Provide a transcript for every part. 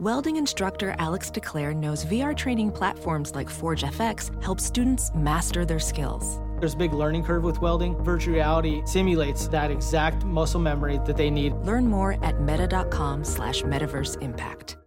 Welding instructor Alex DeClaire knows VR training platforms like Forge FX help students master their skills. There's a big learning curve with welding. Virtual reality simulates that exact muscle memory that they need. Learn more at meta.com slash metaverse impact.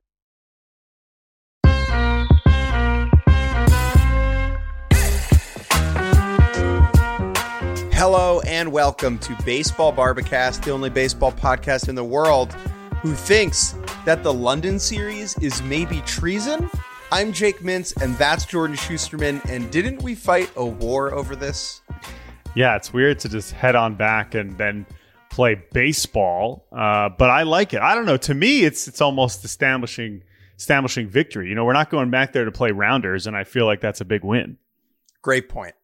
Hello and welcome to Baseball Bar-B-Cast, the only baseball podcast in the world who thinks that the London series is maybe treason. I'm Jake Mintz, and that's Jordan Shusterman. And didn't we fight a war over this? Yeah, it's weird to just head on back and then play baseball, uh, but I like it. I don't know. To me, it's it's almost establishing establishing victory. You know, we're not going back there to play rounders, and I feel like that's a big win. Great point.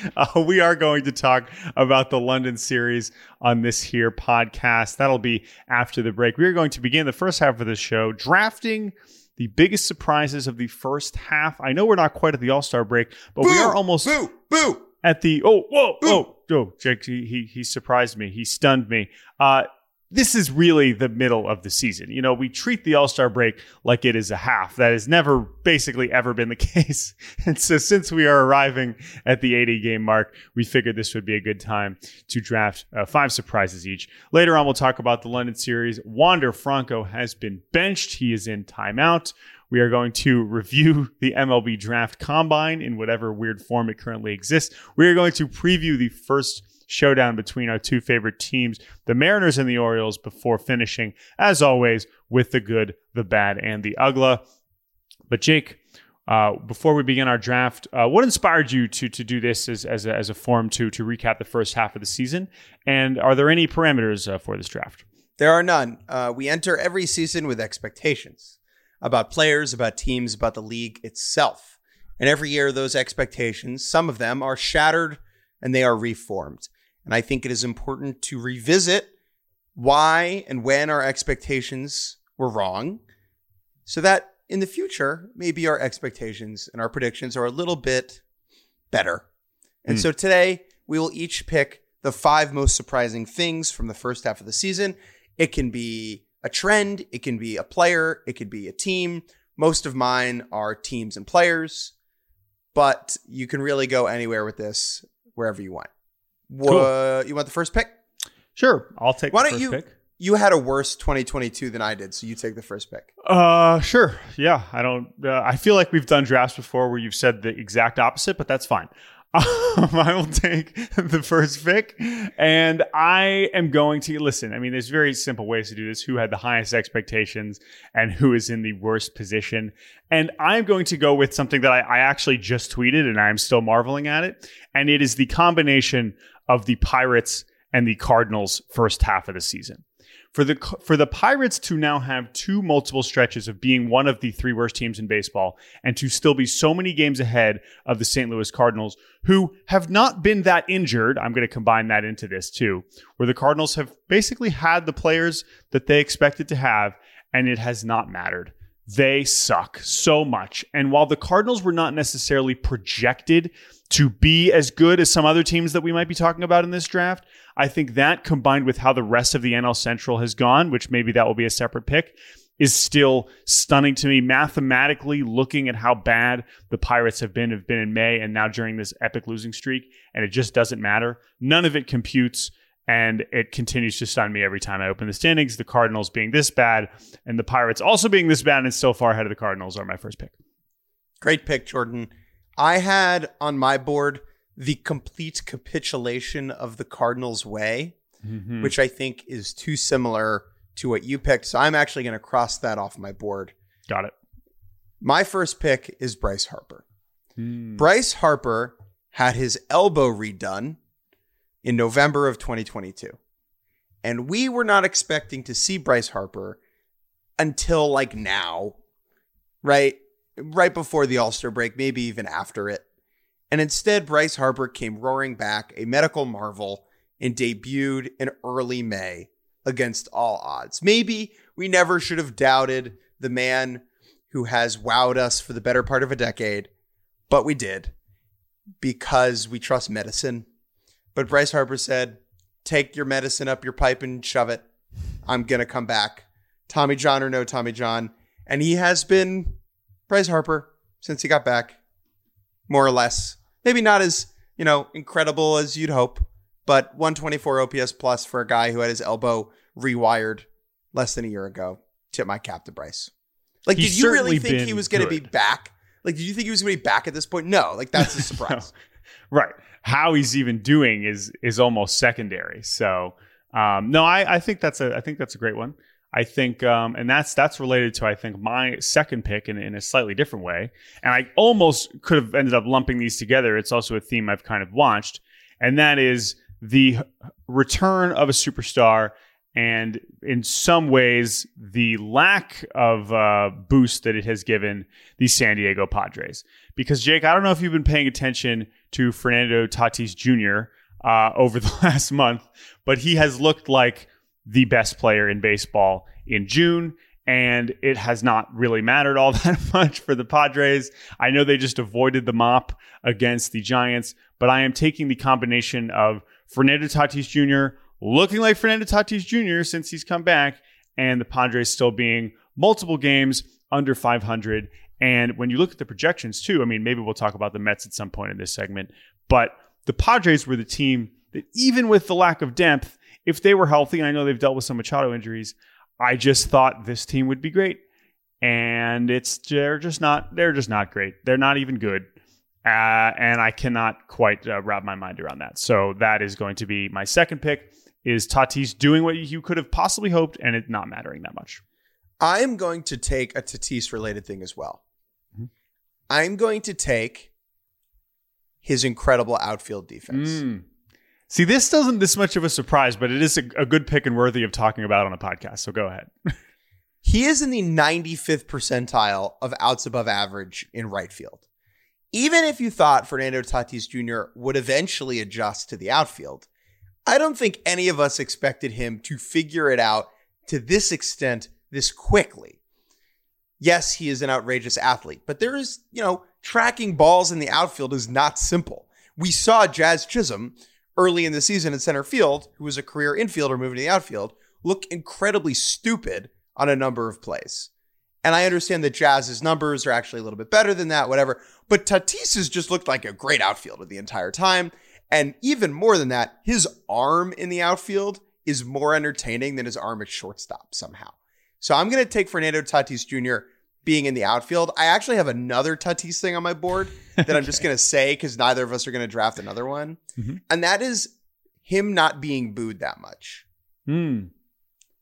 Uh, we are going to talk about the London series on this here podcast. That'll be after the break. We are going to begin the first half of the show drafting the biggest surprises of the first half. I know we're not quite at the All Star break, but boo, we are almost boo boo at the oh whoa boo. oh oh Jake he, he he surprised me. He stunned me. Uh, this is really the middle of the season. You know, we treat the All Star break like it is a half. That has never basically ever been the case. And so, since we are arriving at the 80 game mark, we figured this would be a good time to draft uh, five surprises each. Later on, we'll talk about the London series. Wander Franco has been benched, he is in timeout. We are going to review the MLB draft combine in whatever weird form it currently exists. We are going to preview the first showdown between our two favorite teams, the Mariners and the Orioles, before finishing, as always, with the good, the bad, and the ugly. But Jake, uh, before we begin our draft, uh, what inspired you to to do this as as a, as a form to to recap the first half of the season? And are there any parameters uh, for this draft? There are none. Uh, we enter every season with expectations about players, about teams, about the league itself. And every year, those expectations, some of them are shattered and they are reformed. And I think it is important to revisit why and when our expectations were wrong so that in the future, maybe our expectations and our predictions are a little bit better. And Mm. so today, we will each pick the five most surprising things from the first half of the season. It can be a trend, it can be a player, it could be a team. Most of mine are teams and players, but you can really go anywhere with this wherever you want. What, You want the first pick? Sure, I'll take. Why the don't first you? Pick. You had a worse 2022 than I did, so you take the first pick. Uh, sure. Yeah, I don't. Uh, I feel like we've done drafts before where you've said the exact opposite, but that's fine. Um, I will take the first pick, and I am going to listen. I mean, there's very simple ways to do this: who had the highest expectations and who is in the worst position. And I'm going to go with something that I, I actually just tweeted, and I'm still marveling at it. And it is the combination of the Pirates and the Cardinals' first half of the season for the for the Pirates to now have two multiple stretches of being one of the three worst teams in baseball and to still be so many games ahead of the St. Louis Cardinals who have not been that injured I'm going to combine that into this too where the Cardinals have basically had the players that they expected to have and it has not mattered they suck so much and while the Cardinals were not necessarily projected to be as good as some other teams that we might be talking about in this draft. I think that combined with how the rest of the NL Central has gone, which maybe that will be a separate pick, is still stunning to me mathematically looking at how bad the Pirates have been have been in May and now during this epic losing streak and it just doesn't matter. None of it computes and it continues to stun me every time I open the standings. The Cardinals being this bad and the Pirates also being this bad and still far ahead of the Cardinals are my first pick. Great pick, Jordan. I had on my board the complete capitulation of the Cardinals' way, Mm-hmm. which I think is too similar to what you picked. So I'm actually going to cross that off my board. Got it. My first pick is Bryce Harper. Hmm. Bryce Harper had his elbow redone in November of 2022. And we were not expecting to see Bryce Harper until like now, right? Right before the All Star break, maybe even after it. And instead, Bryce Harper came roaring back, a medical marvel, and debuted in early May against all odds. Maybe we never should have doubted the man who has wowed us for the better part of a decade, but we did because we trust medicine. But Bryce Harper said, Take your medicine up your pipe and shove it. I'm going to come back. Tommy John or no Tommy John. And he has been Bryce Harper since he got back, more or less. Maybe not as, you know, incredible as you'd hope, but 124 OPS plus for a guy who had his elbow rewired less than a year ago. Tip my cap to Bryce. Like, He's did you really think he was going to be back? Like, did you think he was going to be back at this point? No, like that's a surprise. Right. How he's even doing is is almost secondary. So um, no, I, I think that's a I think that's a great one. I think um, and that's that's related to I think my second pick in, in a slightly different way. And I almost could have ended up lumping these together. It's also a theme I've kind of watched, and that is the return of a superstar and in some ways the lack of uh, boost that it has given the San Diego Padres. Because Jake, I don't know if you've been paying attention to Fernando Tatis Jr. Uh, over the last month, but he has looked like the best player in baseball in June. And it has not really mattered all that much for the Padres. I know they just avoided the mop against the Giants, but I am taking the combination of Fernando Tatis Jr. looking like Fernando Tatis Jr. since he's come back, and the Padres still being multiple games under 500. And when you look at the projections too, I mean, maybe we'll talk about the Mets at some point in this segment, but the Padres were the team that, even with the lack of depth, if they were healthy, and I know they've dealt with some Machado injuries, I just thought this team would be great. And it's they're just not they're just not great. They're not even good. Uh, and I cannot quite uh, wrap my mind around that. So that is going to be my second pick. Is Tatis doing what you could have possibly hoped, and it not mattering that much? I'm going to take a Tatis related thing as well. I'm going to take his incredible outfield defense. Mm. See, this doesn't this much of a surprise, but it is a, a good pick and worthy of talking about on a podcast. So go ahead. He is in the 95th percentile of outs above average in right field. Even if you thought Fernando Tatis Jr. would eventually adjust to the outfield, I don't think any of us expected him to figure it out to this extent this quickly. Yes, he is an outrageous athlete, but there is, you know, tracking balls in the outfield is not simple. We saw Jazz Chisholm early in the season in center field, who was a career infielder moving to the outfield, look incredibly stupid on a number of plays. And I understand that Jazz's numbers are actually a little bit better than that, whatever. But Tatis has just looked like a great outfielder the entire time. And even more than that, his arm in the outfield is more entertaining than his arm at shortstop somehow. So I'm going to take Fernando Tatis Jr. being in the outfield. I actually have another Tatis thing on my board that I'm just going to say because neither of us are going to draft another one. Mhm. And that is him not being booed that much. Hmm.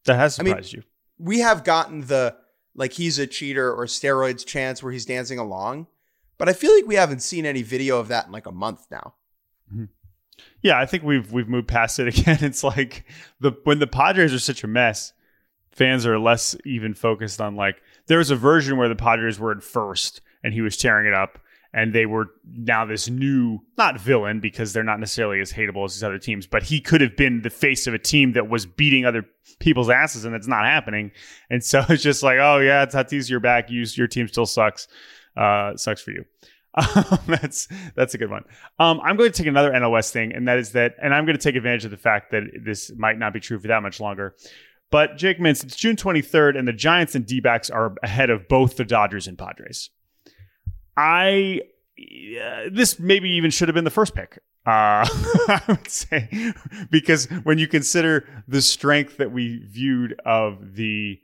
That has I mean- surprised you. we have gotten the like he's a cheater or steroids chance where he's dancing along, but I feel like we haven't seen any video of that in like a month now. Yeah, I think we've we've moved past it again. It's like the when the Padres are such a mess, fans are less even focused on like there was a version where the Padres were in first and he was tearing it up and they were now this new not villain because they're not necessarily as hateable as these other teams, but he could have been the face of a team that was beating other people's asses and it's not happening. And so it's just like, oh yeah, Tatis, you're back. You, your team still sucks. Uh, sucks for you. Um, that's that's a good one. Um, I'm going to take another NOS thing, and that is that, and I'm going to take advantage of the fact that this might not be true for that much longer. But Jake Mintz, it's June 23rd, and the Giants and D-backs are ahead of both the Dodgers and Padres. I uh, this maybe even should have been the first pick. Uh, I would say because when you consider the strength that we viewed of the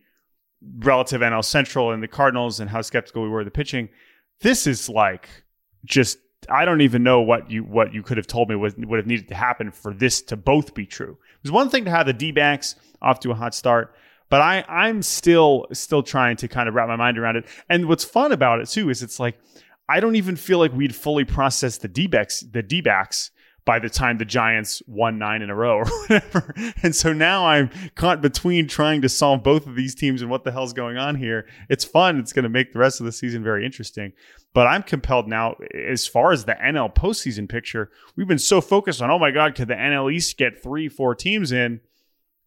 relative NL Central and the Cardinals and how skeptical we were of the pitching, this is like just I don't even know what you what you could have told me was, would have needed to happen for this to both be true. It was one thing to have the D backs off to a hot start, but I I'm still still trying to kind of wrap my mind around it. And what's fun about it too is it's like I don't even feel like we'd fully processed the D backs the D backs by the time the Giants won nine in a row or whatever. And so now I'm caught between trying to solve both of these teams and what the hell's going on here. It's fun. It's going to make the rest of the season very interesting. But I'm compelled now, as far as the NL postseason picture, we've been so focused on, oh my God, could the NL East get three, four teams in?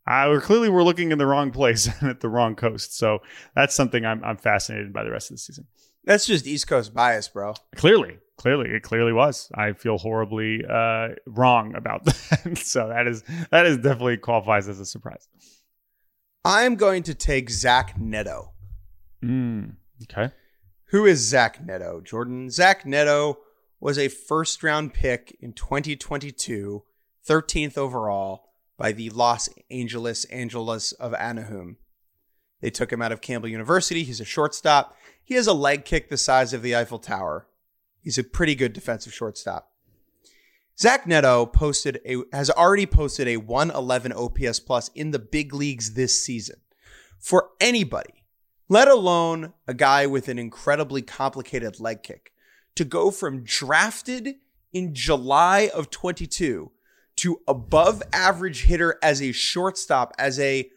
Uh, we're clearly we're looking in the wrong place and at the wrong coast. So that's something I'm, I'm fascinated by the rest of the season. That's just East Coast bias, bro. Clearly, clearly, it clearly was. I feel horribly uh, wrong about that. so that is that is definitely qualifies as a surprise. I'm going to take Zach Neto. Mm, okay. Who is Zach Neto, Jordan? Zach Neto was a first round pick in 2022, 13th overall by the Los Angeles Angeles of Anaheim. They took him out of Campbell University. He's a shortstop. He has a leg kick the size of the Eiffel Tower. He's a pretty good defensive shortstop. Zach Neto posted a has already posted a 111 OPS plus in the big leagues this season. For anybody, let alone a guy with an incredibly complicated leg kick, to go from drafted in July of 22 to above average hitter as a shortstop, as a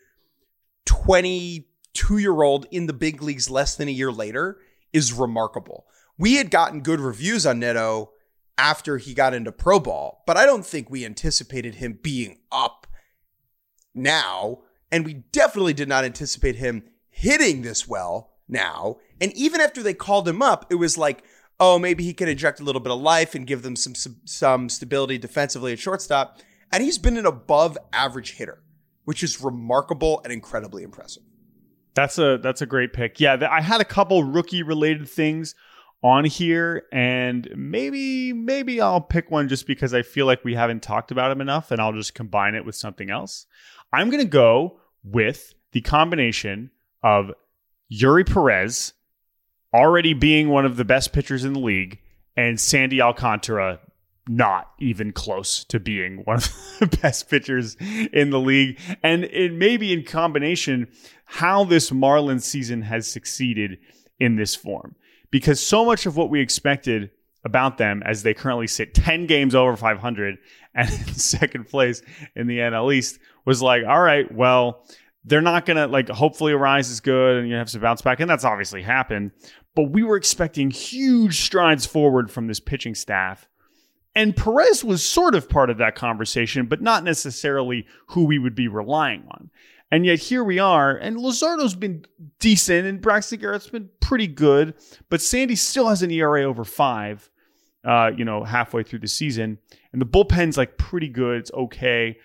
22 year old in the big leagues less than a year later is remarkable. We had gotten good reviews on Neto after he got into pro ball, but I don't think we anticipated him being up now. And we definitely did not anticipate him hitting this well now. And even after they called him up, it was like, oh, maybe he can inject a little bit of life and give them some some stability defensively at shortstop. And he's been an above average hitter, which is remarkable and incredibly impressive. That's a that's a great pick. Yeah, I had a couple rookie related things on here and maybe maybe I'll pick one just because I feel like we haven't talked about him enough and I'll just combine it with something else. I'm going to go with the combination of Eury Perez already being one of the best pitchers in the league and Sandy Alcantara not even close to being one of the best pitchers in the league. And it may be in combination how this Marlins season has succeeded in this form because so much of what we expected about them as they currently sit 10 games over 500 and in second place in the NL East was like, all right, well, they're not going to like, hopefully Arraez is good and you have to bounce back. And that's obviously happened. But we were expecting huge strides forward from this pitching staff. And Perez was sort of part of that conversation, but not necessarily who we would be relying on. And yet here we are, and Luzardo's been decent, and Braxton Garrett's been pretty good, but Sandy still has an ERA over five, uh, you know, halfway through the season. And the bullpen's like pretty good. It's okay.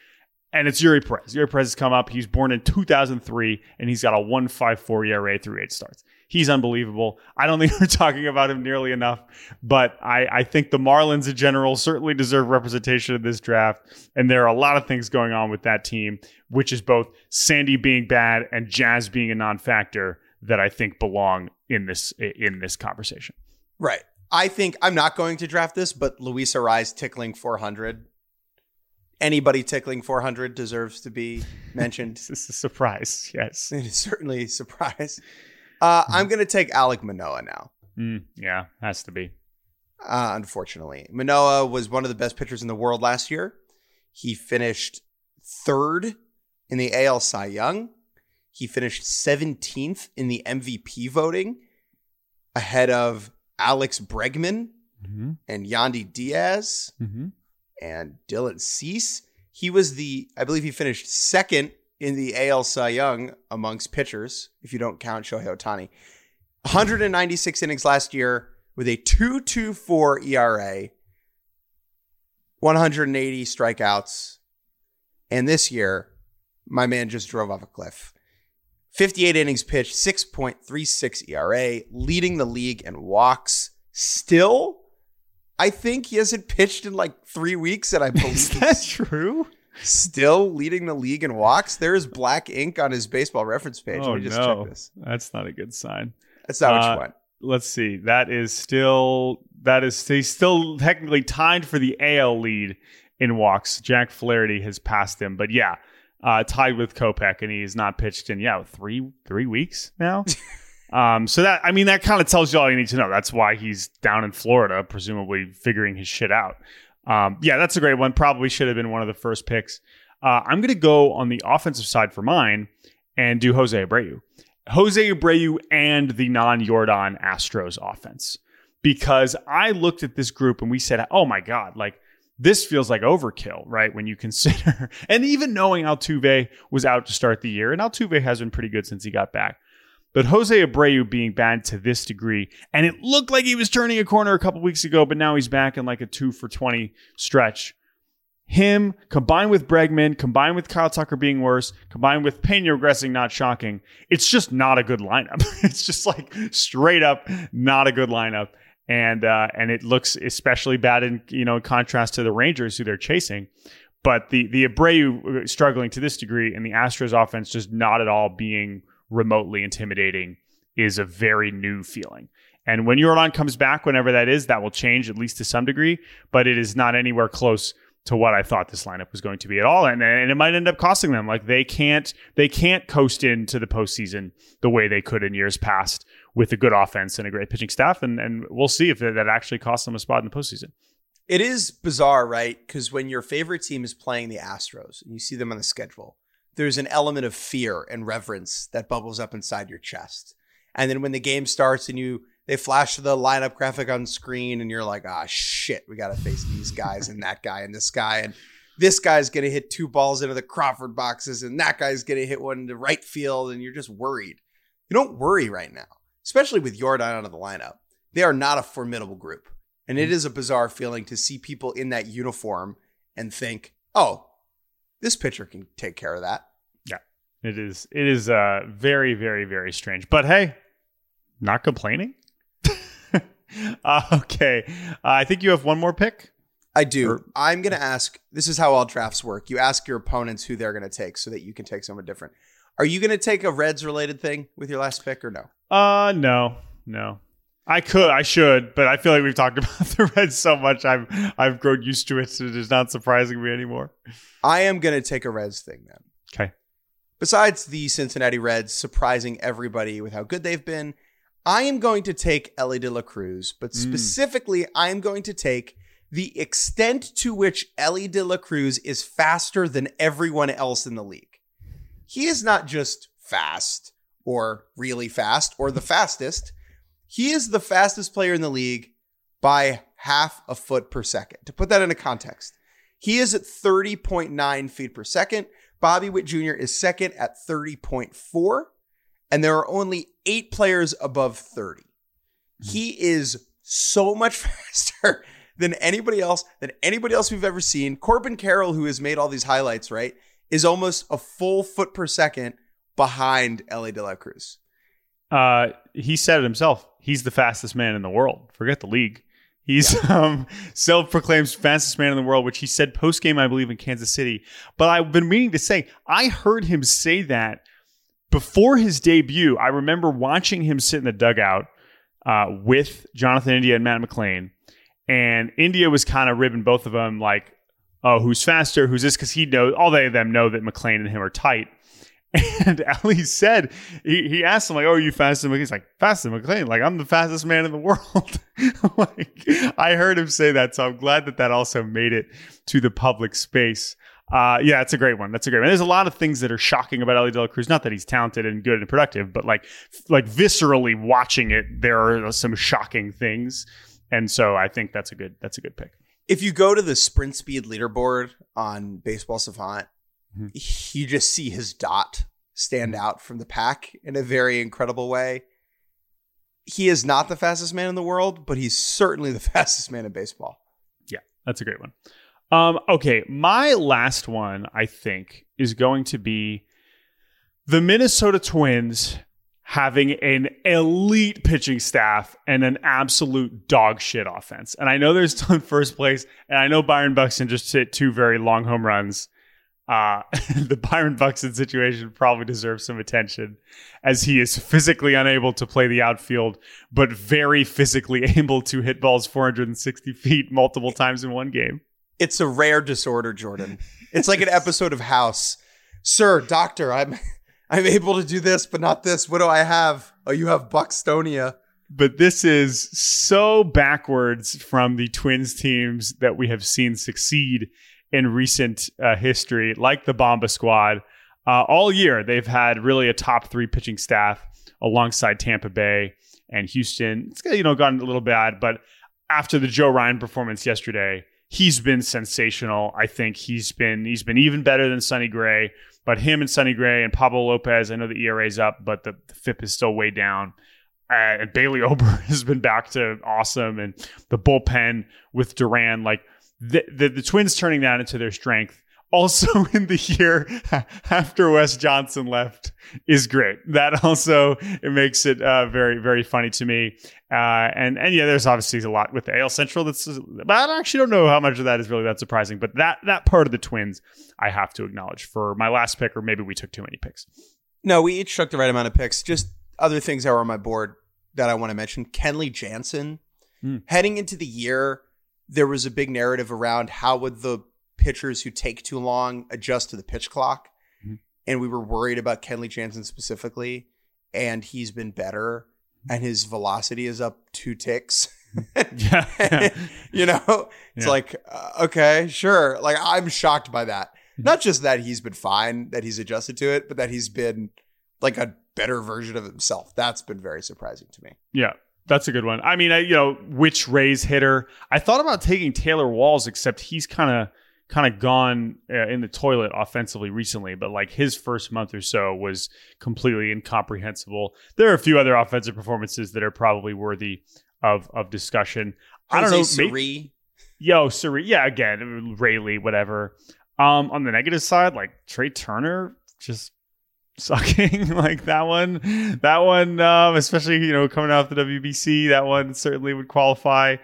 And it's Eury Perez. Eury Perez has come up. He's born in 2003, and he's got a 154 ERA through eight starts. He's unbelievable. I don't think we're talking about him nearly enough, but I, I think the Marlins in general certainly deserve representation in this draft. And there are a lot of things going on with that team, which is both Sandy being bad and Jazz being a non-factor that I think belong in this in this conversation. Right. I think I'm not going to draft this, but Luis Arraez tickling 400 anybody tickling 400 deserves to be mentioned. this is a surprise. Yes. It is certainly a surprise. Uh, I'm going to take Alek Manoah now. Mm, yeah, has to be. Uh, unfortunately, Manoa was one of the best pitchers in the world last year. He finished third in the AL Cy Young. He finished 17th in the MVP voting, ahead of Alex Bregman mm-hmm. and Yandy Diaz mm-hmm. and Dylan Cease. He was the, I believe he finished second in the AL Cy Young amongst pitchers, if you don't count Shohei Ohtani. 196 innings last year with a 2.24 ERA, 180 strikeouts, and this year, my man just drove off a cliff. 58 innings pitched, 6.36 ERA, leading the league in walks. Still, I think he hasn't pitched in like three weeks, and I believe is that true still leading the league in walks. There is black ink on his baseball reference page. Oh, Let me just no. check this. That's not a good sign. That's not uh, what you want. Let's see. That is still that is he's still technically tied for the AL lead in walks. Jack Flaherty has passed him, but yeah, uh, tied with Kopech, and he's not pitched in yeah three three weeks now. um, so that I mean that kind of tells you all you need to know. That's why he's down in Florida, presumably figuring his shit out. Um, yeah, that's a great one. Probably should have been one of the first picks. Uh, I'm going to go on the offensive side for mine and do Jose Abreu. Jose Abreu and the non Yordan Astros offense. Because I looked at this group and we said, oh my God, like this feels like overkill, right? When you consider, and even knowing Altuve was out to start the year, and Altuve has been pretty good since he got back. But Jose Abreu being bad to this degree, and it looked like he was turning a corner a couple weeks ago, but now he's back in like a two for 20 stretch. Him combined with Bregman, combined with Kyle Tucker being worse, combined with Pena regressing, not shocking. It's just not a good lineup. it's just like straight up not a good lineup and uh, and it looks especially bad in you know contrast to the Rangers who they're chasing. But the the Abreu struggling to this degree and the Astros offense just not at all being remotely intimidating is a very new feeling. And when Yordan comes back, whenever that is, that will change at least to some degree. But it is not anywhere close to what I thought this lineup was going to be at all, and and it might end up costing them. Like they can't they can't coast into the postseason the way they could in years past with a good offense and a great pitching staff, and and we'll see if that actually costs them a spot in the postseason. It is bizarre, right? Because when your favorite team is playing the Astros and you see them on the schedule, there's an element of fear and reverence that bubbles up inside your chest. And then when the game starts and you they flash the lineup graphic on screen and you're like, ah, shit, we got to face these guys and that guy and this guy. And this guy's to hit two balls into the Crawford boxes and that guy's to hit one into right field. And you're just worried. You don't worry right now, especially with Yordan out of the lineup. They are not a formidable group. And it is a bizarre feeling to see people in that uniform and think, oh, this pitcher can take care of that. Yeah, it is. It is uh, very, very, very strange. But hey, not complaining. Uh, okay. Uh, I think you have one more pick. I do. Or, I'm going to ask this is how all drafts work. You ask your opponents who they're going to take so that you can take someone different. Are you going to take a Reds related thing with your last pick or no? Uh, no, no. I could, I should, but I feel like we've talked about the Reds so much. I've I've grown used to it, so it is not surprising me anymore. I am going to take a Reds thing then. Okay. Besides the Cincinnati Reds surprising everybody with how good they've been, I am going to take Elly De La Cruz, but hmm. specifically, mm. I am going to take the extent to which Elly De La Cruz is faster than everyone else in the league. He is not just fast or really fast or the fastest. He is the fastest player in the league by half a foot per second. To put that into context, he is at 30.9 feet per second. Bobby Witt Jr. is second at 30.4 and there are only eight players above 30. He is so much faster than anybody else, than anybody else we've ever seen. Corbin Carroll, who has made all these highlights, right, is almost a full foot per second behind Elly De La Cruz. Uh, he said it himself. He's the fastest man in the world. Forget the league. He's yeah. um, self-proclaimed fastest man in the world, which he said post game, I believe, in Kansas City. But I've been meaning to say, I heard him say that before his debut, I remember watching him sit in the dugout uh, with Jonathan India and Matt McLain. And India was kind of ribbing both of them, like, oh, who's faster? Who's this? Because he knows, all they of them know that McLain and him are tight. And Ali said, he, he asked him, like, oh, are you faster McLain? He's like, faster than McLain? Like, I'm the fastest man in the world. like, I heard him say that. So I'm glad that that also made it to the public space. Uh, yeah, that's a great one. That's a great one. There's a lot of things that are shocking about Elly De La Cruz. Not that he's talented and good and productive, but like, like viscerally watching it, there are some shocking things, and so I think that's a good that's a good pick. If you go to the sprint speed leaderboard on Baseball Savant, mm-hmm. you just see his dot stand out from the pack in a very incredible way. He is not the fastest man in the world, but he's certainly the fastest man in baseball. Yeah, that's a great one. Um, okay, my last one, I think, is going to be the Minnesota Twins having an elite pitching staff and an absolute dog shit offense. And I know they're still in first place, and I know Byron Buxton just hit two very long home runs. Uh, the Byron Buxton situation probably deserves some attention as he is physically unable to play the outfield, but very physically able to hit balls 460 feet multiple times in one game. It's a rare disorder, Jordan. It's like an episode of House. Sir, doctor, I'm I'm able to do this, but not this. What do I have? Oh, you have Buxtonia. but this is so backwards from the Twins teams that we have seen succeed in recent uh, history, like the Bomba squad. Uh, all year, they've had really a top three pitching staff alongside Tampa Bay and Houston. It's you know gotten a little bad, but after the Joe Ryan performance yesterday, he's been sensational. I think he's been he's been even better than Sonny Gray. But him and Sonny Gray and Pablo Lopez, I know the ERA's up, but the, the FIP is still way down. Uh, and Bailey Ober has been back to awesome, and the bullpen with Duran, like the, the, the Twins turning that into their strength. Also, in the year after Wes Johnson left, is great. That also it makes it uh, very very funny to me. Uh, and and yeah, there's obviously a lot with the AL Central. That's but I actually don't know how much of that is really that surprising. But that that part of the Twins, I have to acknowledge for my last pick, or maybe we took too many picks. No, we each took the right amount of picks. Just other things that were on my board that I want to mention. Kenley Jansen. Mm. Heading into the year, there was a big narrative around how would the pitchers who take too long adjust to the pitch clock. Mhm. And we were worried about Kenley Jansen specifically. And he's been better. And his velocity is up two ticks. Yeah, yeah. you know, it's Yeah. like, uh, okay, sure. Like, I'm shocked by that. Not just that he's been fine, that he's adjusted to it, but that he's been like a better version of himself. That's been very surprising to me. Yeah, that's a good one. I mean, I, you know, which Rays hitter? I thought about taking Taylor Walls, except he's kind of kind of gone uh, in the toilet offensively recently. But like his first month or so was completely incomprehensible. There are a few other offensive performances that are probably worthy of of discussion. I don't know. Siri, Yo, Suri, yeah, again, Raley, whatever. Um, on the negative side, like Trey Turner, just sucking like that one. That one, um, especially you know coming off the WBC, that one certainly would qualify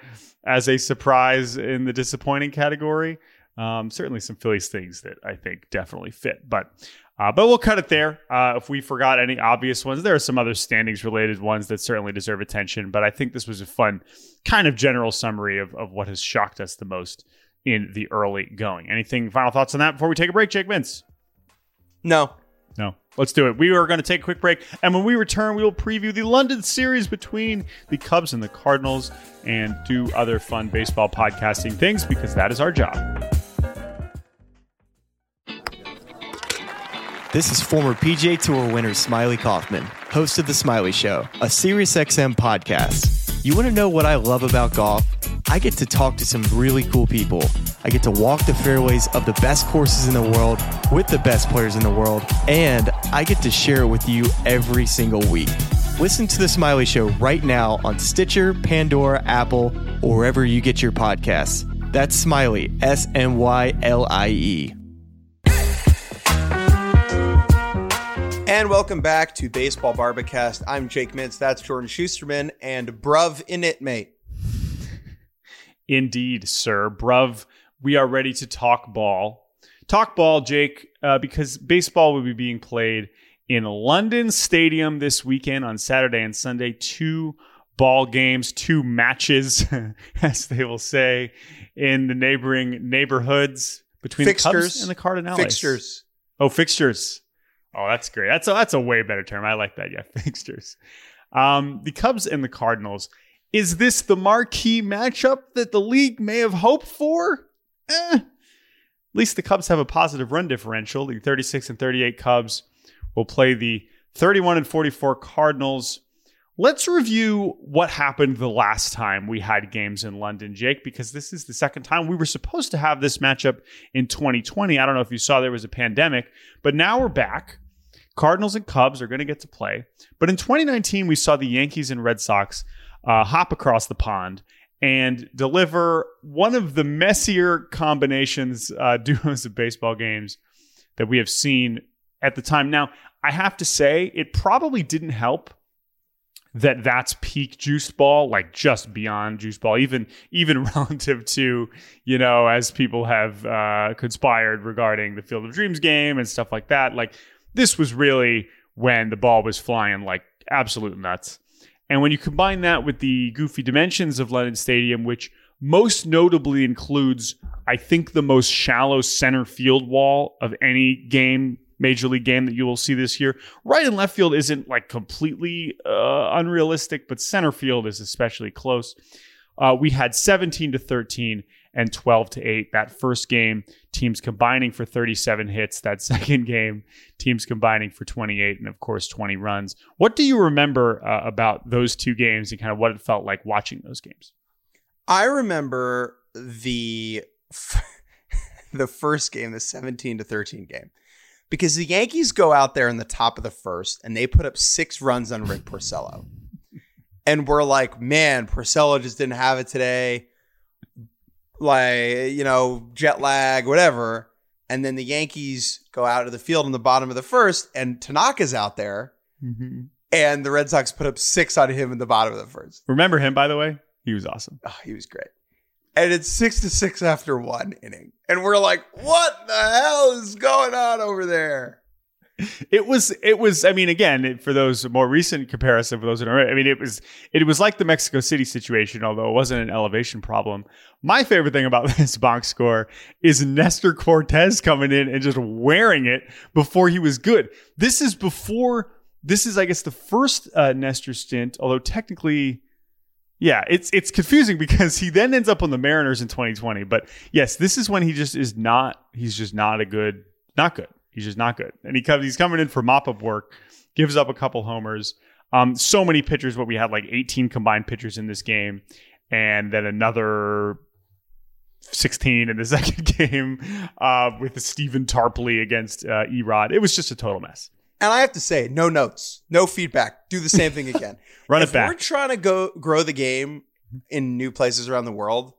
as a surprise in the disappointing category. Um, certainly some Phillies things that I think definitely fit, but uh, but we'll cut it there. Uh, if we forgot any obvious ones, there are some other standings related ones that certainly deserve attention. But I think this was a fun kind of general summary of, of what has shocked us the most in the early going. Anything final thoughts on that before we take a break, Jake Vince? no. No. Let's do it. We are going to take a quick break. And when we return, we will preview the London series between the Cubs and the Cardinals and do other fun baseball podcasting things because that is our job. This is former PGA Tour winner Smylie Kaufman, host of The Smylie Show, a SiriusXM podcast. You want to know what I love about golf? I get to talk to some really cool people. I get to walk the fairways of the best courses in the world with the best players in the world, and I get to share it with you every single week. Listen to The Smylie Show right now on Stitcher, Pandora, Apple, or wherever you get your podcasts. That's Smylie, S M Y L I E. And welcome back to Baseball Bar-B-Cast. I'm Jake Mintz. That's Jordan Shusterman and Bruv in it, mate. Indeed, sir. Bruv, we are ready to talk ball. Talk ball, Jake, uh, because baseball will be being played in London Stadium this weekend on Saturday and Sunday. Two ball games, two matches, as they will say, in the neighboring neighborhoods between the Cubs and the Cardinals. Fixtures. Oh, fixtures. Oh, that's great. That's a, that's a way better term. I like that. Yeah, fixtures. Um, the Cubs and the Cardinals. Is this the marquee matchup that the league may have hoped for? Eh. At least the Cubs have a positive run differential. The 36 and 38 Cubs will play the 31 and 44 Cardinals. Let's review what happened the last time we had games in London, Jake, because this is the second time we were supposed to have this matchup in 2020. I don't know if you saw there was a pandemic, but now we're back. Cardinals and Cubs are going to get to play. But in 2019, we saw the Yankees and Red Sox uh, hop across the pond and deliver one of the messier combinations, uh, duos of baseball games that we have seen at the time. Now, I have to say, it probably didn't help that that's peak juice ball like just beyond juice ball even even relative to you know as people have uh conspired regarding the field of dreams game and stuff like that like this was really when the ball was flying like absolute nuts and when you combine that with the goofy dimensions of london stadium which most notably includes i think the most shallow center field wall of any game major league game that you will see this year. Right and left field isn't like completely uh, unrealistic, but center field is especially close. Uh, we had 17 to 13 and 12 to 8. That first game, teams combining for 37 hits. That second game, teams combining for 28 and, of course, 20 runs. What do you remember uh, about those two games and kind of what it felt like watching those games? I remember the the first game, the 17 to 13 game. Because the Yankees go out there in the top of the first and they put up six runs on Rick Porcello. and we're like, man, Porcello just didn't have it today. Like, you know, jet lag, whatever. And then the Yankees go out of the field in the bottom of the first, and Tanaka's out there. Mm-hmm. And the Red Sox put up six on him in the bottom of the first. Remember him, by the way? He was awesome. Oh, he was great. And it's six to six after one inning. And we're like, what the hell is going on over there? It was, it was, I mean, again, for those more recent comparison, for those that are, I mean, it was, it was like the Mexico City situation, although it wasn't an elevation problem. My favorite thing about this box score is Nestor Cortes coming in and just wearing it before he was good. This is before, this is, I guess, the first uh, Nestor stint, although technically, yeah, it's it's confusing because he then ends up on the Mariners in 2020. But yes, this is when he just is not. He's just not a good, not good. He's just not good, and he comes. He's coming in for mop up work, gives up a couple homers. Um, so many pitchers. What we had like 18 combined pitchers in this game, and then another 16 in the second game uh, with Stephen Tarpley against uh, E-Rod. It was just a total mess. And I have to say, no notes, no feedback. Do the same thing again. Run if it back. we're trying to go grow the game in new places around the world,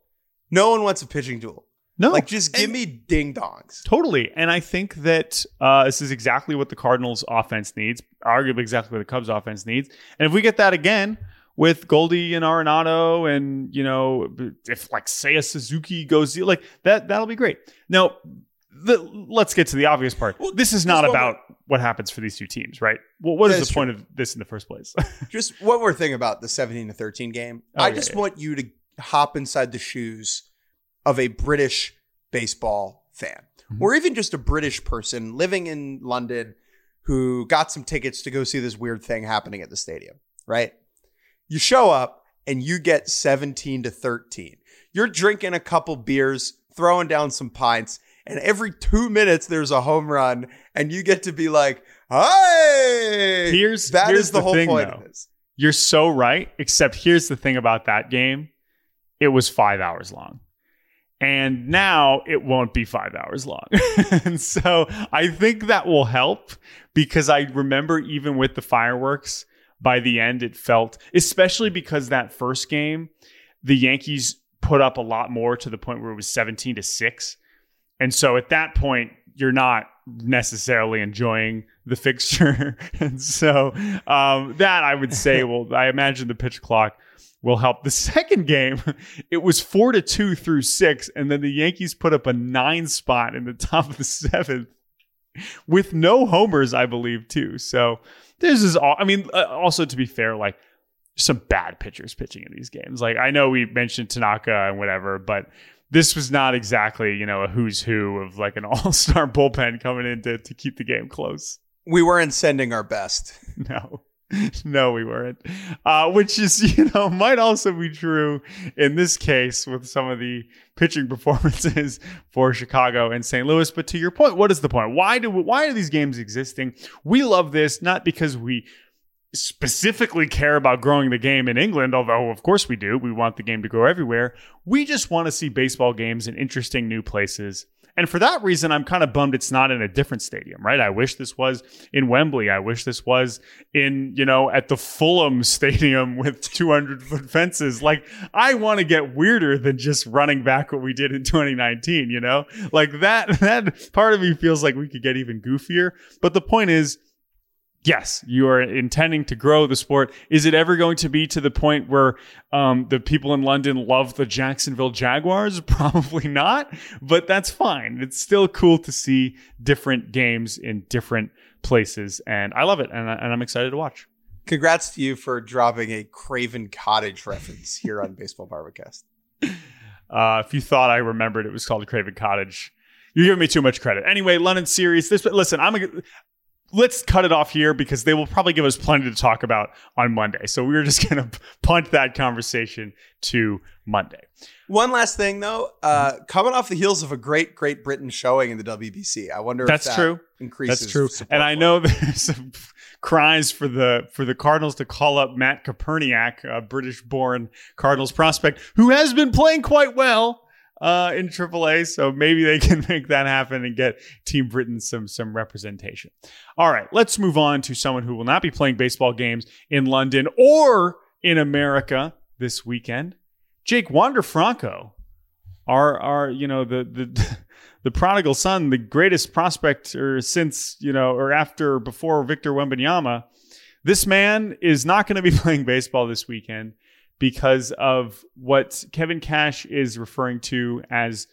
no one wants a pitching duel. No, Like, just give me ding dongs. Totally. And I think that uh, this is exactly what the Cardinals offense needs, arguably exactly what the Cubs offense needs. And if we get that again with Goldie and Arenado and, you know, if like say a Suzuki goes like that, that'll be great. Now, the, let's get to the obvious part. Well, this is not about what happens for these two teams, right? Well, what is the point of this in the first place? Just one more thing about the 17 to 13 game. Oh, I yeah, just yeah. want you to hop inside the shoes of a British baseball fan, Mm-hmm. or even just a British person living in London who got some tickets to go see this weird thing happening at the stadium, right? You show up and you get 17 to 13. You're drinking a couple beers, throwing down some pints, and every two minutes there's a home run, and you get to be like, "Hey!" Here's- that here's is the, the whole thing, point though. of this. You're so right. Except here's the thing about that game it was five hours long. And now it won't be five hours long. and so I think that will help because I remember even with the fireworks, by the end, it felt, especially because that first game, the Yankees put up a lot more to the point where it was 17 to 6. And so at that point, you're not necessarily enjoying the fixture. and so um, that I would say, well, I imagine the pitch clock will help. The second game, it was four to two through six, and then the Yankees put up a nine spot in the top of the seventh with no homers, I believe, too. So this is all. I mean, uh, also to be fair, like some bad pitchers pitching in these games. Like I know we mentioned Tanaka and whatever, but this was not exactly you know a who's who of like an all star bullpen coming in to, to keep the game close. We weren't sending our best. No. No, we weren't. Uh, which is, you know, might also be true in this case with some of the pitching performances for Chicago and St. Louis. But to your point, what is the point? Why do why are these games existing? We love this not because we specifically care about growing the game in England, although of course we do. We want the game to grow everywhere. We just want to see baseball games in interesting new places. And for that reason, I'm kind of bummed it's not in a different stadium, right? I wish this was in Wembley. I wish this was in, you know, at the Fulham Stadium with 200 foot fences. Like, I want to get weirder than just running back what we did in 2019, you know? Like that, that part of me feels like we could get even goofier. But the point is, yes, you are intending to grow the sport. Is it ever going to be to the point where um, the people in London love the Jacksonville Jaguars? Probably not, but that's fine. It's still cool to see different games in different places, and I love it, and, I, and I'm excited to watch. Congrats to you for dropping a Craven Cottage reference here on Baseball Bar-B-Cast. Uh, if you thought I remembered it was called Craven Cottage, You're giving me too much credit. Anyway, London series. This listen, I'm a, let's cut it off here because they will probably give us plenty to talk about on Monday. So we're just going to punt that conversation to Monday. One last thing, though, uh, coming off the heels of a great Great Britain showing in the WBC, I wonder that's if that true. Increases that's true. And I know there's some cries for the for the Cardinals to call up Matt Koperniak, a British-born Cardinals prospect who has been playing quite well uh, in AAA. So maybe they can make that happen and get Team Britain some some representation. All right, let's move on to someone who will not be playing baseball games in London or in America this weekend. Jake Wander Franco, our our you know the the the prodigal son, the greatest prospect or since you know or after before Victor Wembanyama. This man is not going to be playing baseball this weekend because of what Kevin Cash is referring to as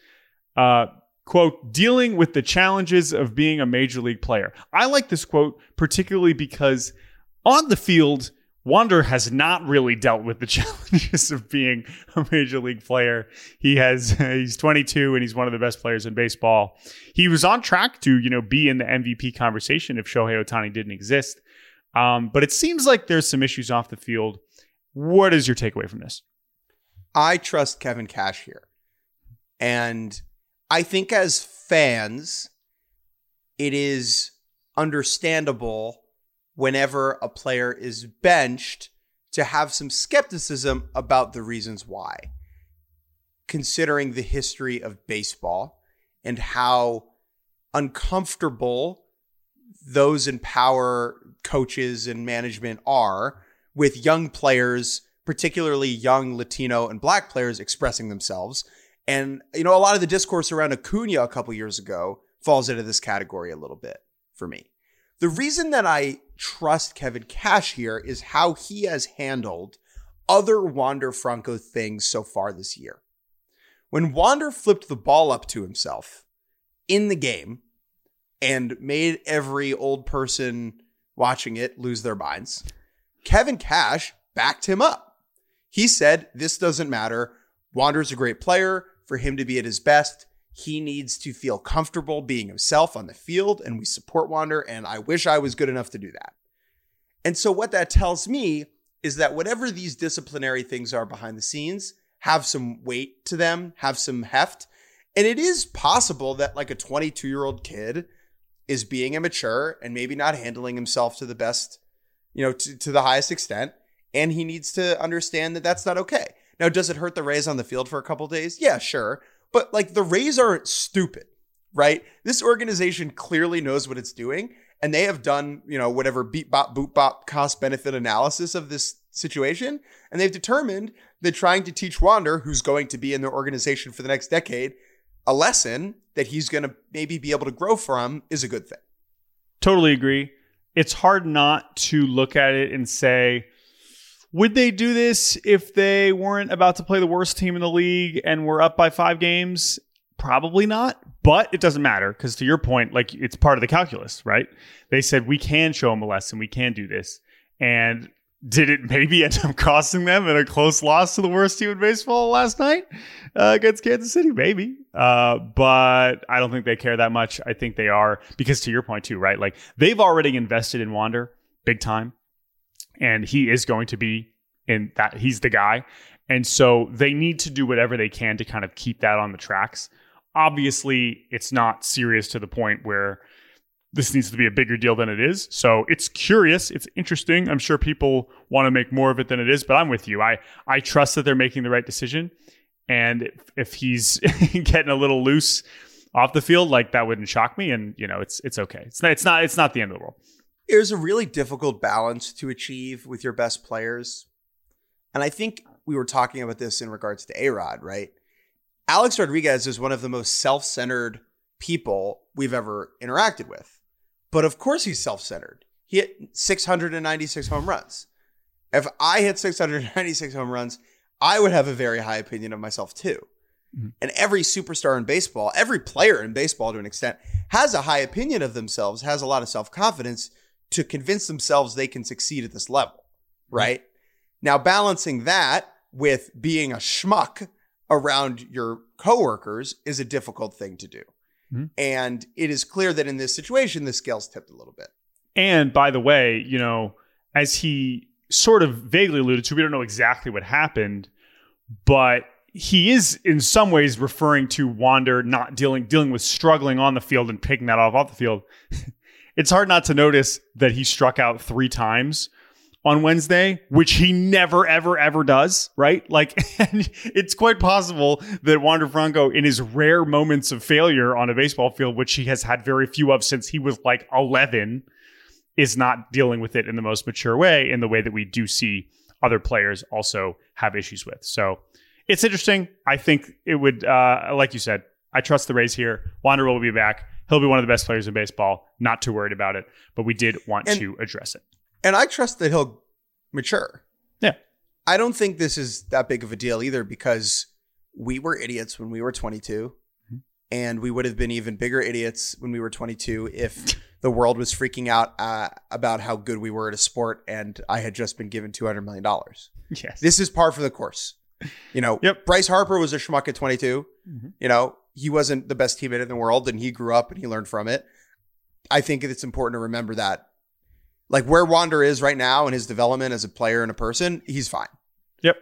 uh, quote dealing with the challenges of being a major league player. I like this quote particularly because on the field Wander has not really dealt with the challenges of being a major league player. He has he's 22 and he's one of the best players in baseball. He was on track to, you know, be in the MVP conversation if Shohei Ohtani didn't exist. Um, but it seems like there's some issues off the field. What is your takeaway from this? I trust Kevin Cash here. And I think as fans, it is understandable whenever a player is benched to have some skepticism about the reasons why, considering the history of baseball and how uncomfortable those in power, coaches and management are with young players, particularly young Latino and black players expressing themselves. And, you know, a lot of the discourse around Acuna a couple years ago falls into this category a little bit for me. The reason that I trust Kevin Cash here is how he has handled other Wander Franco things so far this year. When Wander flipped the ball up to himself in the game and made every old person watching it lose their minds, Kevin Cash backed him up. He said, This doesn't matter. Wander's a great player. For him to be at his best, he needs to feel comfortable being himself on the field, and we support Wander. And I wish I was good enough to do that. And so, what that tells me is that whatever these disciplinary things are behind the scenes have some weight to them, have some heft. And it is possible that, like, a 22 year old kid is being immature and maybe not handling himself to the best, you know, to, to the highest extent. And he needs to understand that that's not okay. Now, does it hurt the Rays on the field for a couple days? Yeah, sure. But like the Rays aren't stupid, right? This organization clearly knows what it's doing, and they have done, you know, whatever beat bop boot bop cost benefit analysis of this situation, and they've determined that trying to teach Wander, who's going to be in their organization for the next decade, a lesson that he's going to maybe be able to grow from is a good thing. Totally agree. It's hard not to look at it and say, would they do this if they weren't about to play the worst team in the league and were up by five games? Probably not, but it doesn't matter because to your point, like it's part of the calculus, right? They said we can show them a lesson, we can do this. And did it maybe end up costing them in a close loss to the worst team in baseball last night uh, against Kansas City? Maybe. Uh, but I don't think they care that much. I think they are, because to your point too, right? Like they've already invested in Wander big time and he is going to be in that he's the guy. And so they need to do whatever they can to kind of keep that on the tracks. Obviously it's not serious to the point where this needs to be a bigger deal than it is. So it's curious. It's interesting. I'm sure people want to make more of it than it is but i'm with you. I i trust that they're making the right decision and if, if he's getting a little loose off the field like that wouldn't shock me and you know it's it's okay it's not it's not it's not the end of the world There's a really difficult balance to achieve with your best players. And I think we were talking about this in regards to A Rod, right? Alex Rodriguez is one of the most self centered people we've ever interacted with. But of course, he's self centered. He hit 696 home runs. If I hit 696 home runs, I would have a very high opinion of myself too. And every superstar in baseball, every player in baseball to an extent, has a high opinion of themselves, has a lot of self confidence to convince themselves they can succeed at this level, right? Now, balancing that with being a schmuck around your coworkers is a difficult thing to do. Mhm. And it is clear that in this situation, the scales tipped a little bit. And by the way, you know, as he sort of vaguely alluded to, we don't know exactly what happened, but he is in some ways referring to Wander not dealing dealing with struggling on the field and picking that off off the field. it's hard not to notice that he struck out three times on Wednesday, which he never, ever, ever does, right? Like, it's quite possible that Wander Franco, in his rare moments of failure on a baseball field, which he has had very few of since he was like 11, is not dealing with it in the most mature way, in the way that we do see other players also have issues with. So it's interesting. I think it would, uh, like you said, I trust the Rays here. Wander will be back. He'll be one of the best players in baseball. Not too worried about it, but we did want And- to address it. And I trust that he'll mature. Yeah. I don't think this is that big of a deal either because we were idiots when we were 22 Mm-hmm. And we would have been even bigger idiots when we were 22 if the world was freaking out uh, about how good we were at a sport and I had just been given $200 million. Yes. This is par for the course. You know, Yep. Bryce Harper was a schmuck at 22. Mhm. You know, he wasn't the best teammate in the world and he grew up and he learned from it. I think it's important to remember that. Like where Wander is right now in his development as a player and a person, he's fine. Yep.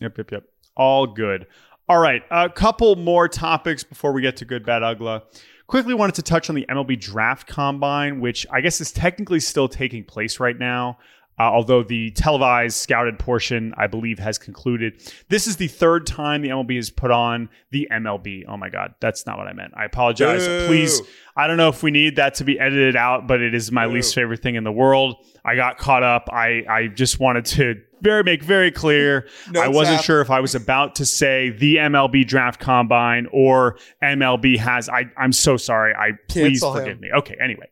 Yep. Yep. Yep. All good. All right. A couple more topics before we get to good, bad, ugly. Quickly wanted to touch on the MLB draft combine, which I guess is technically still taking place right now. Uh, although the televised scouted portion, I believe, has concluded. This is the third time the MLB has put on the MLB. Oh my God, that's not what I meant. I apologize. Boo. Please, I don't know if we need that to be edited out, but it is my least favorite thing in the world. I got caught up. I, I just wanted to very make very clear. No I wasn't tap. sure if I was about to say the MLB draft combine or MLB has. I, I'm so sorry. I please Cancel him. forgive me. Okay. Anyway,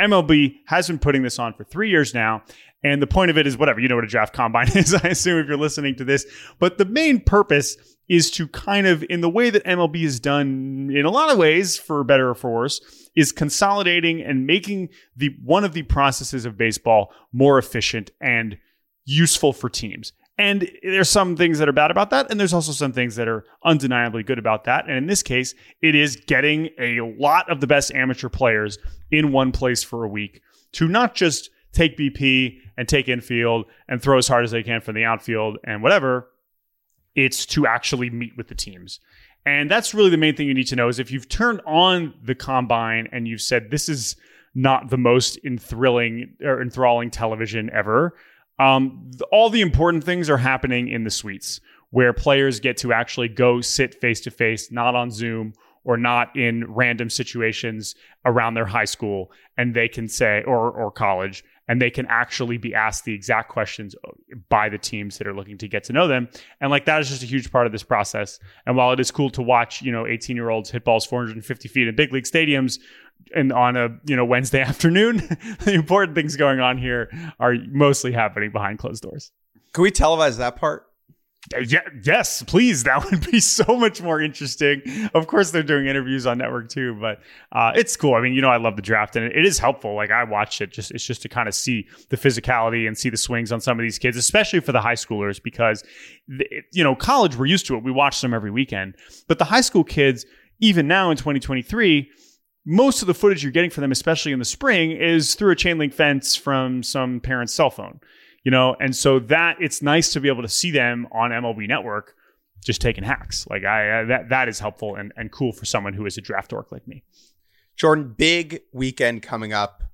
MLB has been putting this on for three years now. And the point of it is whatever. You know what a draft combine is, I assume, if you're listening to this. But the main purpose is to kind of, in the way that MLB has done in a lot of ways, for better or for worse, is consolidating and making the one of the processes of baseball more efficient and useful for teams. And there's some things that are bad about that, and there's also some things that are undeniably good about that. And in this case, it is getting a lot of the best amateur players in one place for a week to not just take BP and take infield and throw as hard as they can from the outfield and whatever. It's to actually meet with the teams. And that's really the main thing you need to know is if you've turned on the combine and you've said this is not the most enthralling or enthralling television ever, um, all the important things are happening in the suites where players get to actually go sit face to face, not on Zoom or not in random situations around their high school, and they can say or or college, and they can actually be asked the exact questions by the teams that are looking to get to know them. And like that is just a huge part of this process. And while it is cool to watch, you know, 18 year olds hit balls 450 feet in big league stadiums and on a you know Wednesday afternoon, the important things going on here are mostly happening behind closed doors. Can we televise that part? Yeah, yes, please. That would be so much more interesting. Of course, they're doing interviews on network too, but uh, it's cool. I mean, you know, I love the draft, and it is helpful. Like I watched it, just it's just to kind of see the physicality and see the swings on some of these kids, especially for the high schoolers, because you know, college we're used to it. We watch them every weekend, but the high school kids, even now in 2023. Most of the footage you're getting for them, especially in the spring, is through a chain link fence from some parent's cell phone you know and so that it's nice to be able to see them on mlb network just taking hacks like i uh, that that is helpful and, and cool for someone who is a draft dork like me Jordan, big weekend coming up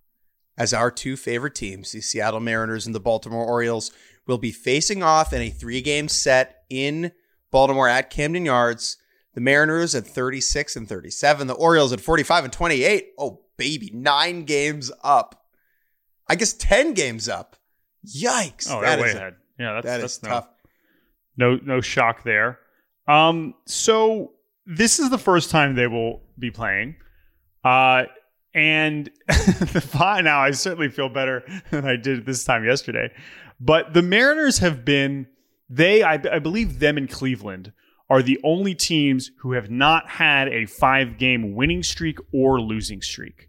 as our two favorite teams, the Seattle Mariners and the Baltimore Orioles, will be facing off in a three game set in Baltimore at Camden Yards. The Mariners at 36 and 37, the Orioles at 45 and 28. Oh, baby, nine games up. I guess 10 games up. Yikes. oh That they're way is- ahead yeah that's, that that's is no, tough. no no shock there um so this is the first time they will be playing uh and the now I certainly feel better than I did this time yesterday. But the Mariners have been they I, I believe them in Cleveland are the only teams who have not had a five game winning streak or losing streak.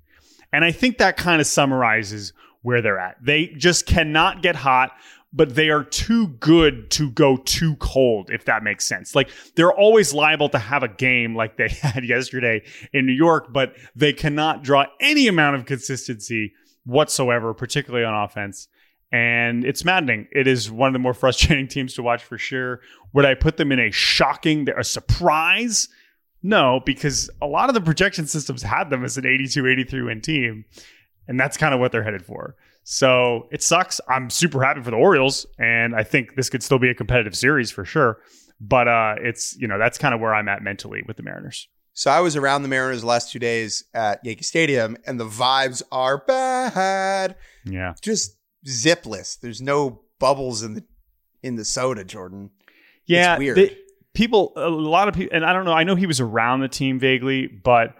And I think that kind of summarizes where they're at. They just cannot get hot. but they are too good to go too cold, if that makes sense. Like they're always liable to have a game like they had yesterday in New York, but they cannot draw any amount of consistency whatsoever, particularly on offense. And it's maddening. It is one of the more frustrating teams to watch for sure. Would I put them in a shocking, a surprise? No, because a lot of the projection systems had them as an 82 83 win team. And that's kind of what they're headed for. So it sucks. I'm super happy for the Orioles, and I think this could still be a competitive series for sure. But uh, it's you know that's kind of where I'm at mentally with the Mariners. So I was around the Mariners the last two days at Yankee Stadium, and the vibes are bad. Yeah, just zipless. There's no bubbles in the in the soda, Jordan. Yeah, it's weird. They, people, a lot of people, and I don't know. I know he was around the team vaguely, but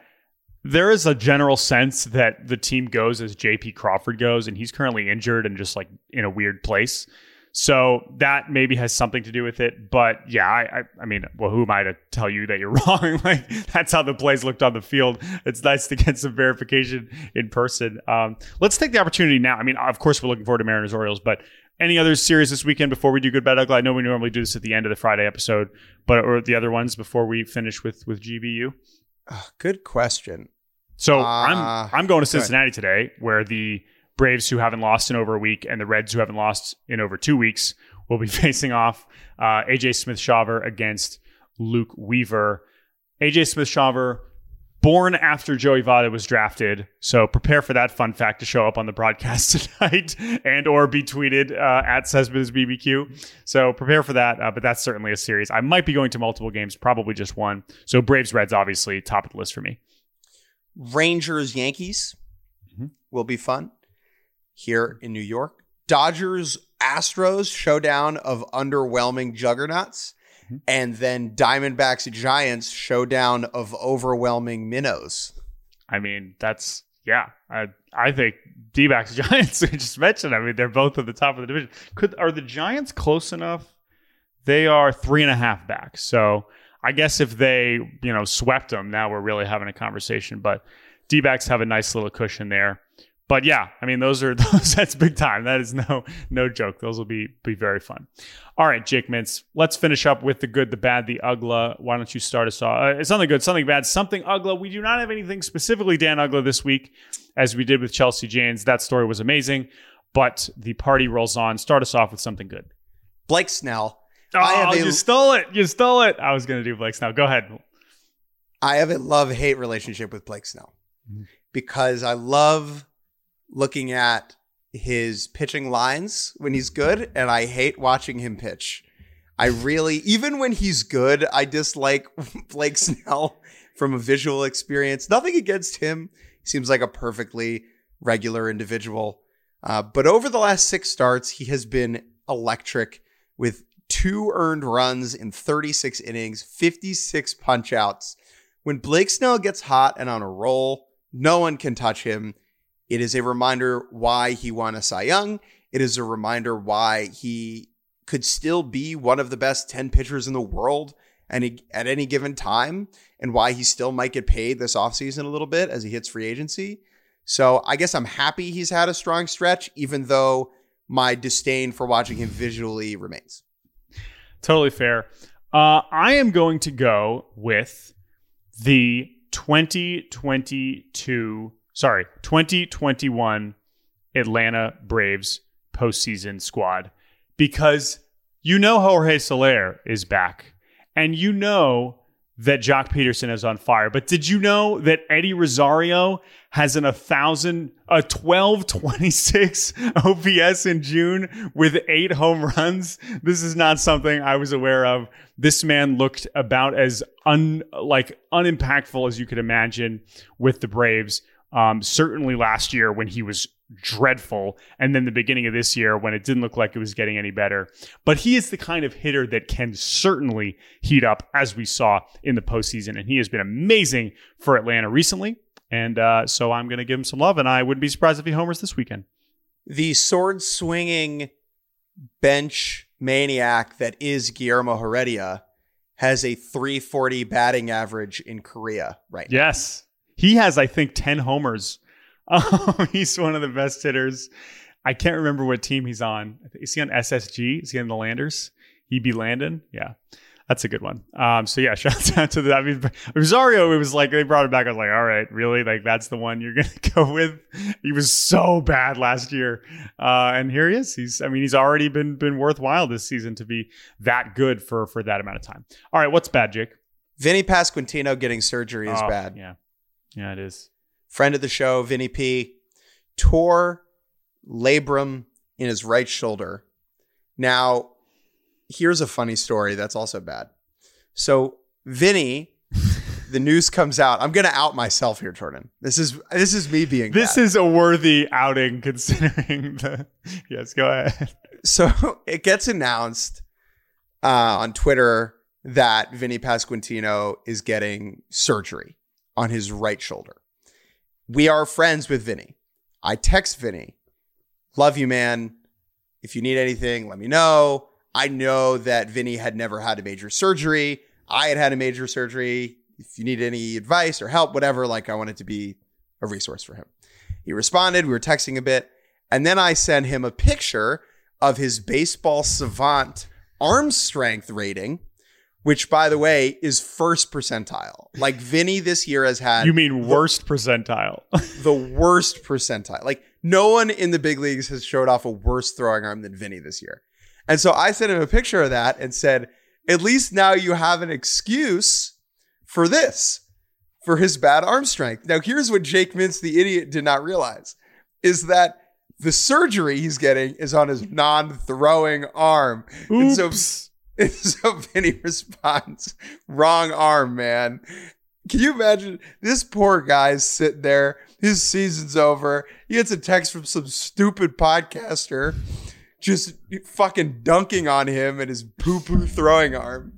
there is a general sense that the team goes as JP Crawford goes, and he's currently injured and just like in a weird place. So that maybe has something to do with it. But yeah, I, I, I, mean, well, who am I to tell you that you're wrong? like that's how the plays looked on the field. It's nice to get some verification in person. Um, let's take the opportunity now. I mean, of course, we're looking forward to Mariners Orioles, but any other series this weekend before we do good bad ugly? I know we normally do this at the end of the Friday episode, but or the other ones before we finish with with GBU. Good question. So uh, I'm I'm going to Cincinnati today, where the Braves, who haven't lost in over a week, and the Reds, who haven't lost in over two weeks, will be facing off uh, AJ Smith Shawver against Luke Weaver. AJ Smith Shawver, born after Joey Votto was drafted, so prepare for that fun fact to show up on the broadcast tonight and or be tweeted uh, at Cespedes BBQ. So prepare for that, uh, but that's certainly a series. I might be going to multiple games, probably just one. So Braves Reds, obviously top of the list for me. Rangers Yankees mm-hmm. will be fun here in New York. Dodgers Astros showdown of underwhelming juggernauts. Mm-hmm. And then Diamondbacks Giants showdown of overwhelming minnows. I mean, that's yeah. I I think D backs Giants we just mentioned. I mean, they're both at the top of the division. Could are the Giants close enough? They are three and a half back. So I guess if they, you know, swept them, now we're really having a conversation. But D backs have a nice little cushion there. But yeah, I mean, those are those. That's big time. That is no no joke. Those will be be very fun. All right, Jake Mintz. Let's finish up with the good, the bad, the ugly. Why don't you start us off? Uh, something good, something bad, something ugly. We do not have anything specifically Dan Ugly this week, as we did with Chelsea Janes. That story was amazing, but the party rolls on. Start us off with something good. Blake Snell Oh, a, you stole it. You stole it. I was going to do Blake Snell. Go ahead. I have a love hate relationship with Blake Snell mm-hmm. because I love looking at his pitching lines when he's good, and I hate watching him pitch. I really, even when he's good, I dislike Blake Snell from a visual experience. Nothing against him. He seems like a perfectly regular individual. Uh, but over the last six starts, he has been electric with two earned runs in 36 innings, 56 punchouts. When Blake Snell gets hot and on a roll, no one can touch him. It is a reminder why he won a Cy Young. It is a reminder why he could still be one of the best 10 pitchers in the world at any given time and why he still might get paid this offseason a little bit as he hits free agency. So I guess I'm happy he's had a strong stretch, even though my disdain for watching him visually remains. Totally fair. Uh, I am going to go with the 2022, sorry, 2021 Atlanta Braves postseason squad because you know Jorge Soler is back and you know that Joc Pederson is on fire. But did you know that Eddie Rosario has an 1,000, a 1226 OPS in June with eight home runs? This is not something I was aware of. This man looked about as un, like unimpactful as you could imagine with the Braves. Um, certainly last year when he was dreadful. And then the beginning of this year when it didn't look like it was getting any better. But he is the kind of hitter that can certainly heat up, as we saw in the postseason. And he has been amazing for Atlanta recently. And uh, so I'm going to give him some love. And I wouldn't be surprised if he homers this weekend. The sword swinging bench maniac that is Guillermo Heredia has a 340 batting average in Korea right now. Yes. He has, I think, 10 homers Oh, he's one of the best hitters. I can't remember what team he's on. Is he on SSG? Is he on the Landers? He be Landon? Yeah. That's a good one. Um, so yeah, shout out to that. I mean, Rosario, it was like they brought it back. I was like, all right, really? Like that's the one you're gonna go with? He was so bad last year, uh, and here he is. He's, I mean, he's already been been worthwhile this season to be that good for for that amount of time. All right, what's bad, Jake? Vinny Pasquantino getting surgery is Oh, bad. Yeah, yeah, it is. Friend of the show, Vinny P, tore labrum in his right shoulder. Now, here's a funny story that's also bad. So, Vinny, the news comes out. I'm going to out myself here, Jordan. This is this is me being This bad. is a worthy outing considering the. Yes, go ahead. so it gets announced uh, on Twitter that Vinny Pasquantino is getting surgery on his right shoulder. We are friends with Vinny. I text Vinny, love you, man. If you need anything, let me know. I know that Vinny had never had a major surgery. I had had a major surgery. If you need any advice or help, whatever, like I wanted to be a resource for him. He responded. We were texting a bit. And then I sent him a picture of his baseball savant arm strength rating, which, by the way, is first percentile. Like Vinny this year has had You mean worst percentile? the worst percentile. Like no one in the big leagues has showed off a worse throwing arm than Vinny this year. And so I sent him a picture of that and said, at least now you have an excuse for this, for his bad arm strength. Now, here's what Jake Mintz, the idiot, did not realize is that the surgery he's getting is on his non-throwing arm. Oops. and so Vinny responds, wrong arm, man. Can you imagine this poor guy's sitting there? His season's over. He gets a text from some stupid podcaster just fucking dunking on him and his poo poo throwing arm.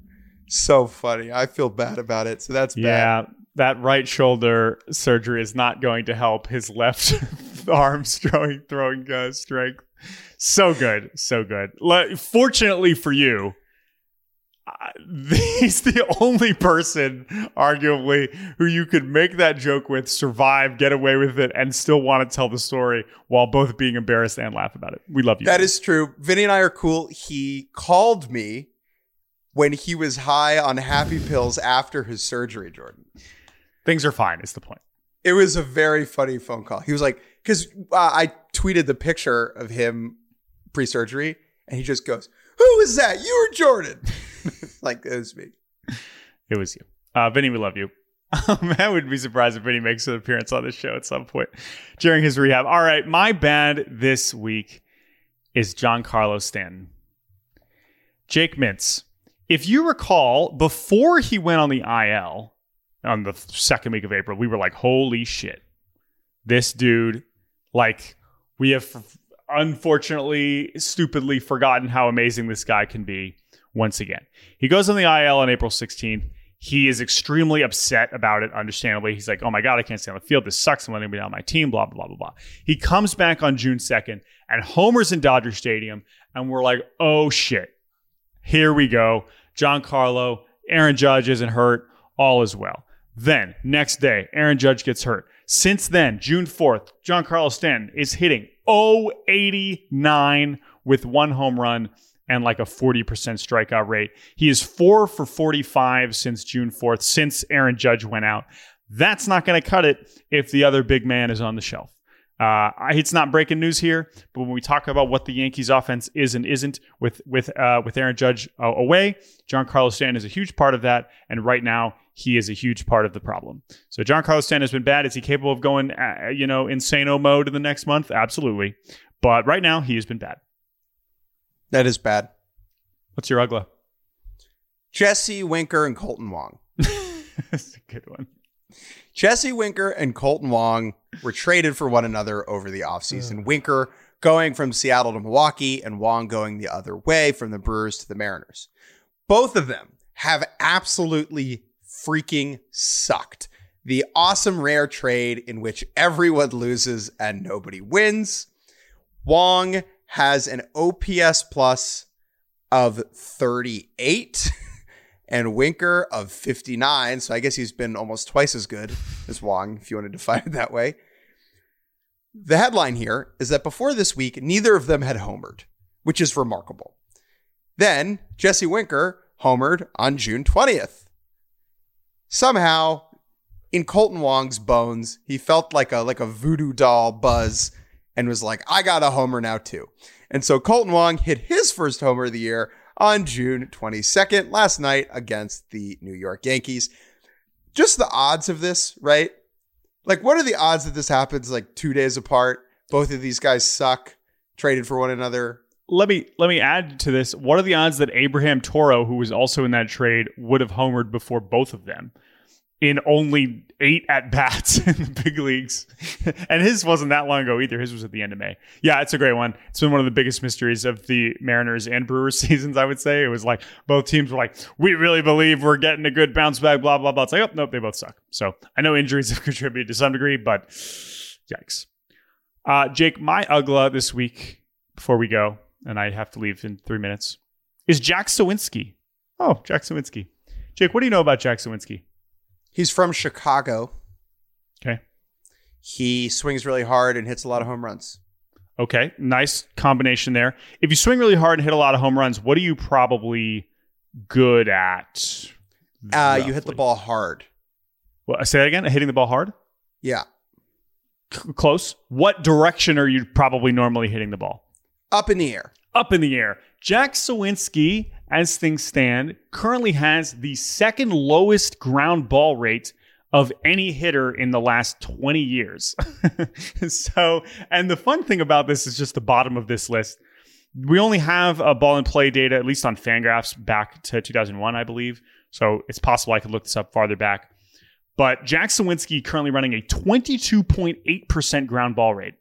So funny. I feel bad about it. So that's bad. Yeah, that right shoulder surgery is not going to help his left arm throwing throwing uh, strength. So good, so good. Le- Fortunately for you, he's the only person, arguably, who you could make that joke with, survive, get away with it, and still want to tell the story while both being embarrassed and laugh about it. We love you. That is true. Vinny and I are cool. He called me when he was high on happy pills after his surgery, Jordan. Things are fine. Is the point? It was a very funny phone call. He was like, because uh, I tweeted the picture of him pre surgery, and he just goes, Who is that? You or Jordan? like, it was me. It was you. Uh, Vinny, we love you. Um, I wouldn't be surprised if Vinny makes an appearance on this show at some point during his rehab. All right, my bad this week is Giancarlo Stanton. Jake Mintz. If you recall, before he went on the IL on the second week of April, we were like, holy shit. This dude, like, we have unfortunately, stupidly forgotten how amazing this guy can be once again. He goes on the IL on April 16th. He is extremely upset about it, understandably. He's like, oh my God, I can't stay on the field. This sucks. I'm letting me down my team, blah, blah, blah, blah, blah. He comes back on June 2nd and homers in Dodger Stadium. And we're like, oh shit. Here we go. Giancarlo, Aaron Judge isn't hurt. All is well. Then, next day, Aaron Judge gets hurt. Since then, June 4th, Giancarlo Stanton is hitting 089 with one home run and like a 40% strikeout rate. He is four for 45 since June 4th, since Aaron Judge went out. That's not going to cut it if the other big man is on the shelf. Uh, it's not breaking news here, but when we talk about what the Yankees' offense is and isn't with with uh, with Aaron Judge uh, away, Giancarlo Stanton is a huge part of that, and right now he is a huge part of the problem. So Giancarlo Stanton has been bad. Is he capable of going, uh, you know, insano mode in the next month? Absolutely, but right now he has been bad. That is bad. What's your Uggla? Jesse Winker and Kolten Wong. That's a good one. Jesse Winker and Kolten Wong were traded for one another over the offseason. Winker going from Seattle to Milwaukee and Wong going the other way from the Brewers to the Mariners. Both of them have absolutely freaking sucked. The awesome rare trade in which everyone loses and nobody wins. Wong has an OPS plus of 38 and Winker of 59. So I guess he's been almost twice as good as Wong, if you want to define it that way. The headline here is that before this week, neither of them had homered, which is remarkable. Then Jesse Winker homered on June 20th. Somehow, in Kolten Wong's bones, he felt like a like a voodoo doll buzz and was like, I got a homer now too. And so Kolten Wong hit his first homer of the year on June 22nd last night against the New York Yankees. Just the odds of this, right? Like, what are the odds that this happens like two days apart? Both of these guys suck, traded for one another. Let me let me add to this. What are the odds that Abraham Toro, who was also in that trade, would have homered before both of them? in only eight at bats in the big leagues. and his wasn't that long ago either. His was at the end of May. Yeah, it's a great one. It's been one of the biggest mysteries of the Mariners and Brewers seasons, I would say. It was like both teams were like, we really believe we're getting a good bounce back, blah, blah, blah. It's like, oh, nope, they both suck. So I know injuries have contributed to some degree, but yikes. Uh, Jake, my Uggla this week, before we go, and I have to leave in three minutes, is Jack Suwinski. Oh, Jack Suwinski. Jake, what do you know about Jack Suwinski? He's from Chicago. Okay. He swings really hard and hits a lot of home runs. Okay. Nice combination there. If you swing really hard and hit a lot of home runs, what are you probably good at? Uh, you hit the ball hard. Well, say that again. Hitting the ball hard? Yeah. C- close. What direction are you probably normally hitting the ball? Up in the air. Up in the air. Jack Suwinski as things stand, currently has the second lowest ground ball rate of any hitter in the last 20 years. so, and the fun thing about this is just the bottom of this list. We only have a ball and play data, at least on Fangraphs, back to 2001, I believe. So it's possible I could look this up farther back. But Jack Suwinski currently running a 22.8% ground ball rate.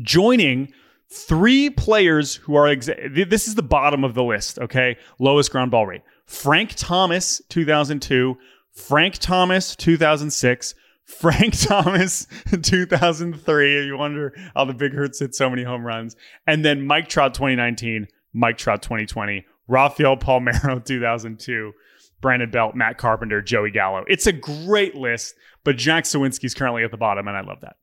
Joining three players who are exa- this is the bottom of the list okay? Lowest ground ball rate. Frank thomas 2002 frank thomas 2006 frank thomas 2003 you wonder how the big hurts hit so many home runs. And then mike trout 2019 mike trout 2020 rafael palmeiro 2002 brandon belt matt carpenter joey gallo. It's a great list but jack Suwinski's currently at the bottom and i love that.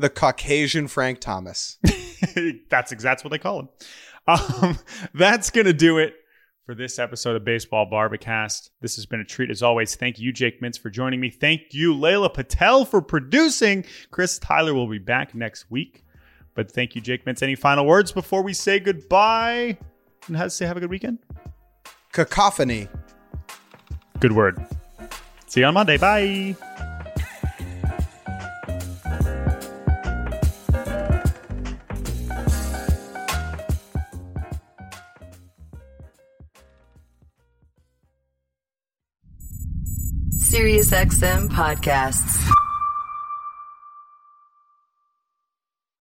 The Caucasian Frank Thomas. that's that's what they call him. Um, that's gonna do it for this episode of Baseball Bar-B-Cast. This has been a treat as always. Thank you, Jake Mintz, for joining me. Thank you, Layla Patel, for producing. Chris Tyler will be back next week. But thank you, Jake Mintz. Any final words before we say goodbye? And how to say have a good weekend? Cacophony. Good word. See you on Monday. Bye. SiriusXM podcasts.